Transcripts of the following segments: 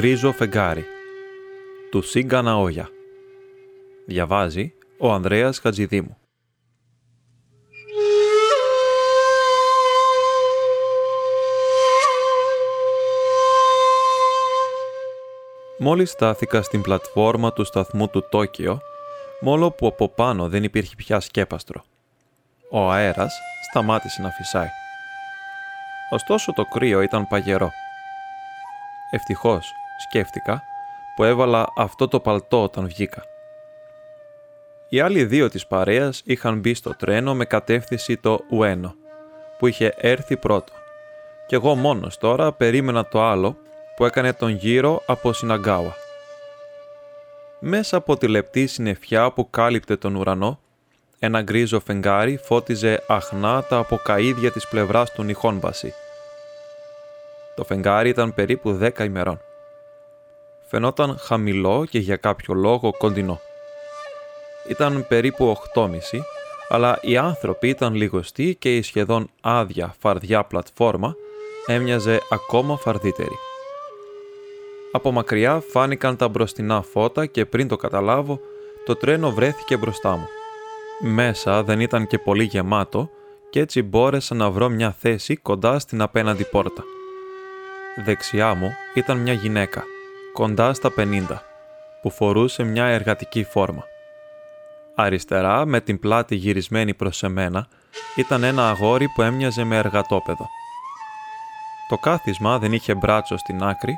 γκρίζο φεγγάρι του Σίγκα Ναόγια. Διαβάζει ο Ανδρέας Χατζηδήμου. Μόλις στάθηκα στην πλατφόρμα του σταθμού του Τόκιο, μόλο που από πάνω δεν υπήρχε πια σκέπαστρο. Ο αέρας σταμάτησε να φυσάει. Ωστόσο το κρύο ήταν παγερό. Ευτυχώς, σκέφτηκα, που έβαλα αυτό το παλτό όταν βγήκα. Οι άλλοι δύο της παρέας είχαν μπει στο τρένο με κατεύθυνση το Ουένο, που είχε έρθει πρώτο. Κι εγώ μόνος τώρα περίμενα το άλλο που έκανε τον γύρο από Συναγκάουα. Μέσα από τη λεπτή συννεφιά που κάλυπτε τον ουρανό, ένα γκρίζο φεγγάρι φώτιζε αχνά τα αποκαίδια της πλευράς του Νιχόνμπαση. Το φεγγάρι ήταν περίπου δέκα ημερών. Φαινόταν χαμηλό και για κάποιο λόγο κοντινό. Ήταν περίπου 8.30, αλλά οι άνθρωποι ήταν λιγοστοί και η σχεδόν άδεια φαρδιά πλατφόρμα έμοιαζε ακόμα φαρδύτερη. Από μακριά φάνηκαν τα μπροστινά φώτα και πριν το καταλάβω, το τρένο βρέθηκε μπροστά μου. Μέσα δεν ήταν και πολύ γεμάτο και έτσι μπόρεσα να βρω μια θέση κοντά στην απέναντι πόρτα. Δεξιά μου ήταν μια γυναίκα, κοντά στα 50, που φορούσε μια εργατική φόρμα. Αριστερά, με την πλάτη γυρισμένη προς εμένα, ήταν ένα αγόρι που έμοιαζε με εργατόπεδο. Το κάθισμα δεν είχε μπράτσο στην άκρη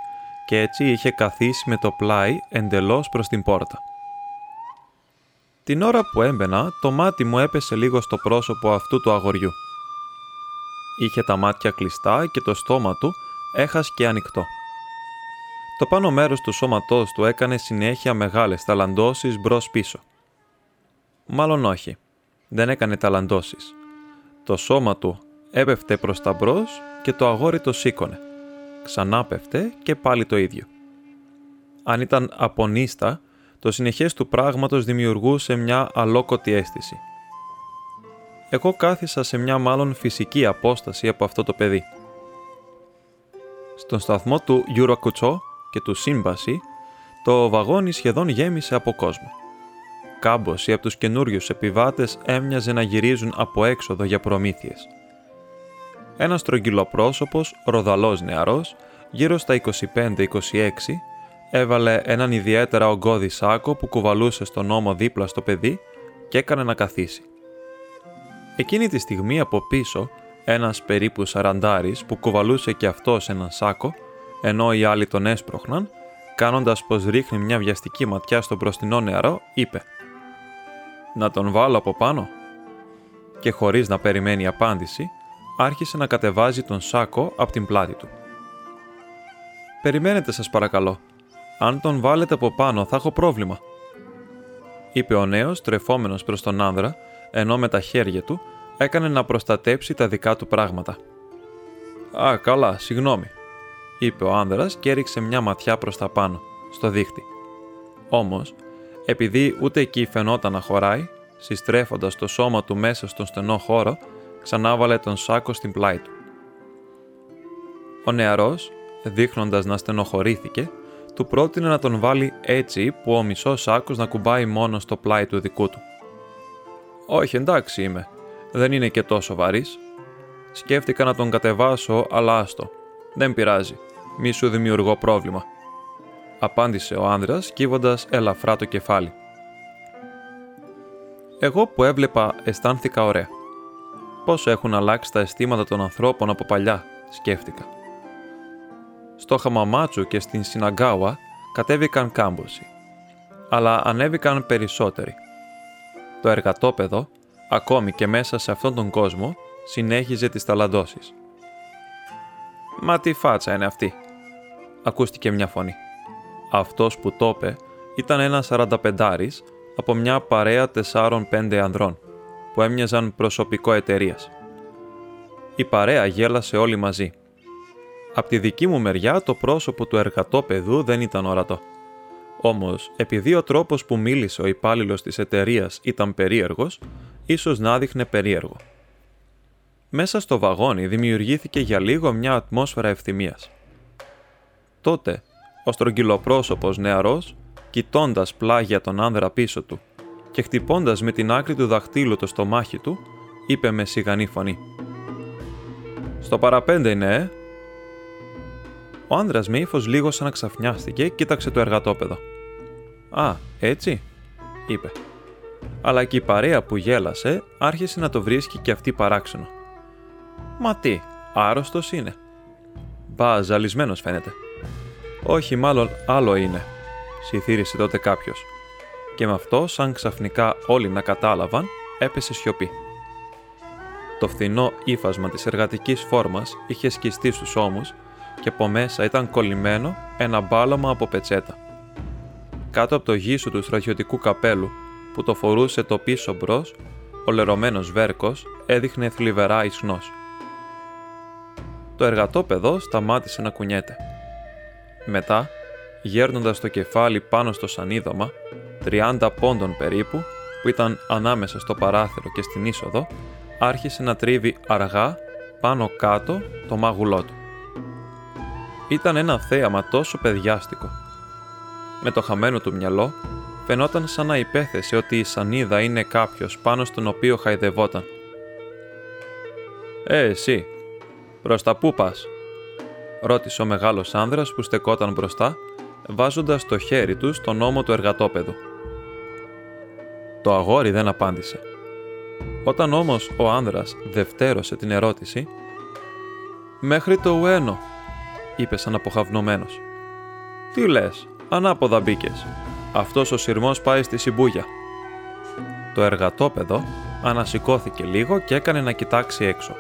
και έτσι είχε καθίσει με το πλάι εντελώς προς την πόρτα. Την ώρα που έμπαινα, το μάτι μου έπεσε λίγο στο πρόσωπο αυτού του αγοριού. Είχε τα μάτια κλειστά και το στόμα του έχασκε ανοιχτό. Το πάνω μέρος του σώματός του έκανε συνέχεια μεγάλες ταλαντώσεις μπρος πίσω. Μάλλον όχι. Δεν έκανε ταλαντώσεις. Το σώμα του έπεφτε προς τα μπρος και το αγόρι το σήκωνε. Ξανά πέφτε και πάλι το ίδιο. Αν ήταν απονίστα, το συνεχές του πράγματος δημιουργούσε μια αλόκοτη αίσθηση. Εγώ κάθισα σε μια μάλλον φυσική απόσταση από αυτό το παιδί. Στον σταθμό του Γιουρακουτσό και του Σύμπαση, το βαγόνι σχεδόν γέμισε από κόσμο. Κάμποσοι από τους καινούριους επιβάτες έμοιαζε να γυρίζουν από έξοδο για προμήθειες. Ένας στρογγυλοπρόσωπος, ροδαλός νεαρός, γύρω στα 25-26, έβαλε έναν ιδιαίτερα ογκώδη σάκο που κουβαλούσε στον ώμο δίπλα στο παιδί και έκανε να καθίσει. Εκείνη τη στιγμή από πίσω, ένας περίπου σαραντάρης που κουβαλούσε και αυτός έναν σάκο, ενώ οι άλλοι τον έσπροχναν, κάνοντας πως ρίχνει μια βιαστική ματιά στον μπροστινό νεαρό, είπε «Να τον βάλω από πάνω» και χωρίς να περιμένει απάντηση, άρχισε να κατεβάζει τον σάκο από την πλάτη του. «Περιμένετε σας παρακαλώ. Αν τον βάλετε από πάνω θα έχω πρόβλημα», είπε ο νέος τρεφόμενος προς τον άνδρα, ενώ με τα χέρια του έκανε να προστατέψει τα δικά του πράγματα. «Α, καλά, συγγνώμη», είπε ο άνδρας και έριξε μια ματιά προς τα πάνω, στο δίχτυ. Όμως, επειδή ούτε εκεί φαινόταν να χωράει, συστρέφοντας το σώμα του μέσα στον στενό χώρο, ξανάβαλε τον σάκο στην πλάι του. Ο νεαρός, δείχνοντας να στενοχωρήθηκε, του πρότεινε να τον βάλει έτσι που ο μισός σάκος να κουμπάει μόνο στο πλάι του δικού του. «Όχι, εντάξει είμαι. Δεν είναι και τόσο βαρύς. Σκέφτηκα να τον κατεβάσω, αλλά άστο. Δεν πειράζει. Μη σου δημιουργώ πρόβλημα», απάντησε ο άνδρας κύβοντας ελαφρά το κεφάλι. Εγώ που έβλεπα αισθάνθηκα ωραία. Πόσο έχουν αλλάξει τα αισθήματα των ανθρώπων από παλιά, σκέφτηκα. Στο Χαμαμάτσου και στην Συναγκάουα κατέβηκαν κάμποσοι, αλλά ανέβηκαν περισσότεροι. Το εργατόπεδο, ακόμη και μέσα σε αυτόν τον κόσμο, συνέχιζε τις ταλαντώσεις. «Μα τι φάτσα είναι αυτή», ακούστηκε μια φωνή. Αυτός που το είπε ήταν ένας 45 από μια παρέα 4-5 ανδρών που έμοιαζαν προσωπικό εταιρείας. Η παρέα γέλασε όλοι μαζί. Απ' τη δική μου μεριά το πρόσωπο του εργατόπεδου δεν ήταν ορατό. Όμως, επειδή ο τρόπος που μίλησε ο υπάλληλος της εταιρείας ήταν περίεργος, ίσως να δείχνε περίεργο. Μέσα στο βαγόνι δημιουργήθηκε για λίγο μια ατμόσφαιρα ευθυμίας. Τότε, Ο στρογγυλοπρόσωπος νεαρός, κοιτώντας πλάγια τον άνδρα πίσω του και χτυπώντας με την άκρη του δαχτύλου το στομάχι του, είπε με σιγανή φωνή. «Στο παραπέντε είναι, ε!» Ο άνδρας με ύφος λίγο σαν να ξαφνιάστηκε, κοίταξε το εργατόπεδο. «Α, έτσι», είπε. Αλλά και η παρέα που γέλασε άρχισε να το βρίσκει και αυτή παράξενο. «Μα τι, άρρωστος είναι». «Μπα, ζαλισμένος φαίνεται». «Όχι, μάλλον άλλο είναι», συθύρισε τότε κάποιος. Και με αυτό, σαν ξαφνικά όλοι να κατάλαβαν, έπεσε σιωπή. Το φθηνό ύφασμα της εργατικής φόρμας είχε σκιστεί στους ώμους και από μέσα ήταν κολλημένο ένα μπάλωμα από πετσέτα. Κάτω από το γύσο του στρατιωτικού καπέλου που το φορούσε το πίσω μπρος, ο λερωμένος βέρκος έδειχνε θλιβερά ισνός. Το εργατόπεδο σταμάτησε να κουνιέται. Μετά, γέρνοντας το κεφάλι πάνω στο σανίδωμα, 30 πόντων περίπου, που ήταν ανάμεσα στο παράθυρο και στην είσοδο, άρχισε να τρίβει αργά πάνω κάτω το μάγουλό του. Ήταν ένα θέαμα τόσο παιδιάστικο. Με το χαμένο του μυαλό, φαινόταν σαν να υπέθεσε ότι η σανίδα είναι κάποιος πάνω στον οποίο χαϊδευόταν. «Ε, εσύ, προς τα πού πας» ρώτησε ο μεγάλος άνδρας που στεκόταν μπροστά, βάζοντας το χέρι του στον ώμο του εργατόπεδου. Το αγόρι δεν απάντησε. Όταν όμως ο άνδρας δευτέρωσε την ερώτηση «Μέχρι το Ουένο», είπε σαν αποχαυνωμένος. «Τι λες, ανάποδα μπήκες. Αυτός ο σειρμός πάει στη Σιμπούγια». Το εργατόπεδο ανασηκώθηκε λίγο και έκανε να κοιτάξει έξω.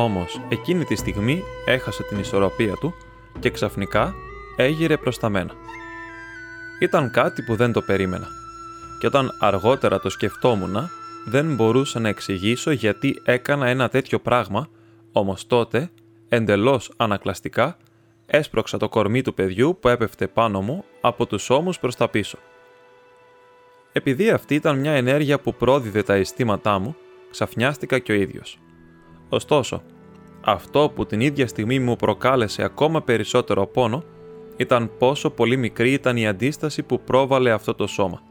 Όμως, εκείνη τη στιγμή έχασε την ισορροπία του και ξαφνικά έγειρε προς τα μένα. Ήταν κάτι που δεν το περίμενα. Και όταν αργότερα το σκεφτόμουνα, δεν μπορούσα να εξηγήσω γιατί έκανα ένα τέτοιο πράγμα, όμως τότε, εντελώς ανακλαστικά, έσπρωξα το κορμί του παιδιού που έπεφτε πάνω μου από τους ώμους προς τα πίσω. Επειδή αυτή ήταν μια ενέργεια που πρόδιδε τα αισθήματά μου, ξαφνιάστηκα και ο ίδιος. Ωστόσο, αυτό που την ίδια στιγμή μου προκάλεσε ακόμα περισσότερο πόνο ήταν πόσο πολύ μικρή ήταν η αντίσταση που πρόβαλε αυτό το σώμα.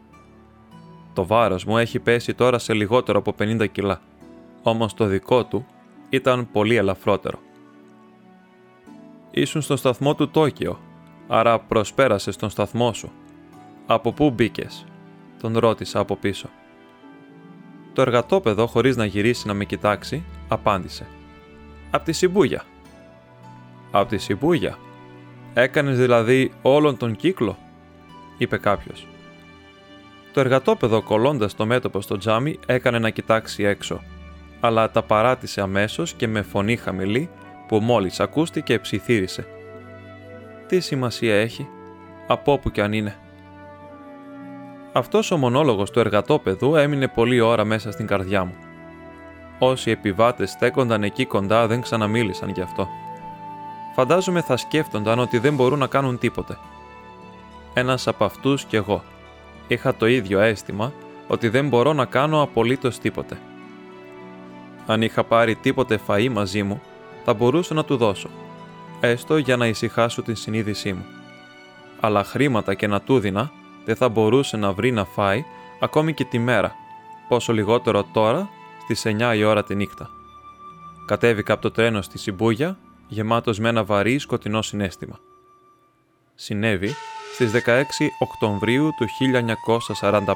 Το βάρος μου έχει πέσει τώρα σε λιγότερο από 50 κιλά, όμως το δικό του ήταν πολύ ελαφρότερο. Ήσουν στο σταθμό του Τόκιο, άρα προσπέρασες στον σταθμό σου. Από πού μπήκες, τον ρώτησα από πίσω. Το εργατόπεδο, χωρίς να γυρίσει να με κοιτάξει, απάντησε. «Απ' τη Σιμπούγια». «Απ' τη Σιμπούγια. Έκανες δηλαδή όλον τον κύκλο», είπε κάποιος. Το εργατόπεδο κολλώντας το μέτωπο στο τζάμι έκανε να κοιτάξει έξω, αλλά τα παράτησε αμέσως και με φωνή χαμηλή που μόλις ακούστηκε ψιθύρισε. «Τι σημασία έχει, από όπου κι αν είναι». Αυτός ο μονόλογος του εργατόπεδου έμεινε πολλή ώρα μέσα στην καρδιά μου. Όσοι επιβάτες στέκονταν εκεί κοντά δεν ξαναμίλησαν γι' αυτό. Φαντάζομαι θα σκέφτονταν ότι δεν μπορούν να κάνουν τίποτε. Ένας από αυτούς κι εγώ – είχα το ίδιο αίσθημα ότι δεν μπορώ να κάνω απολύτως τίποτε. Αν είχα πάρει τίποτε φαΐ μαζί μου, θα μπορούσα να του δώσω, έστω για να ησυχάσω την συνείδησή μου. Αλλά χρήματα και να του δίνα, δεν θα μπορούσε να βρει να φάει ακόμη και τη μέρα, πόσο λιγότερο τώρα στις 9 η ώρα τη νύχτα. Κατέβηκα από το τρένο στη Σιμπούγια, γεμάτος με ένα βαρύ σκοτεινό συνέστημα. Συνέβη στις 16 Οκτωβρίου του 1945.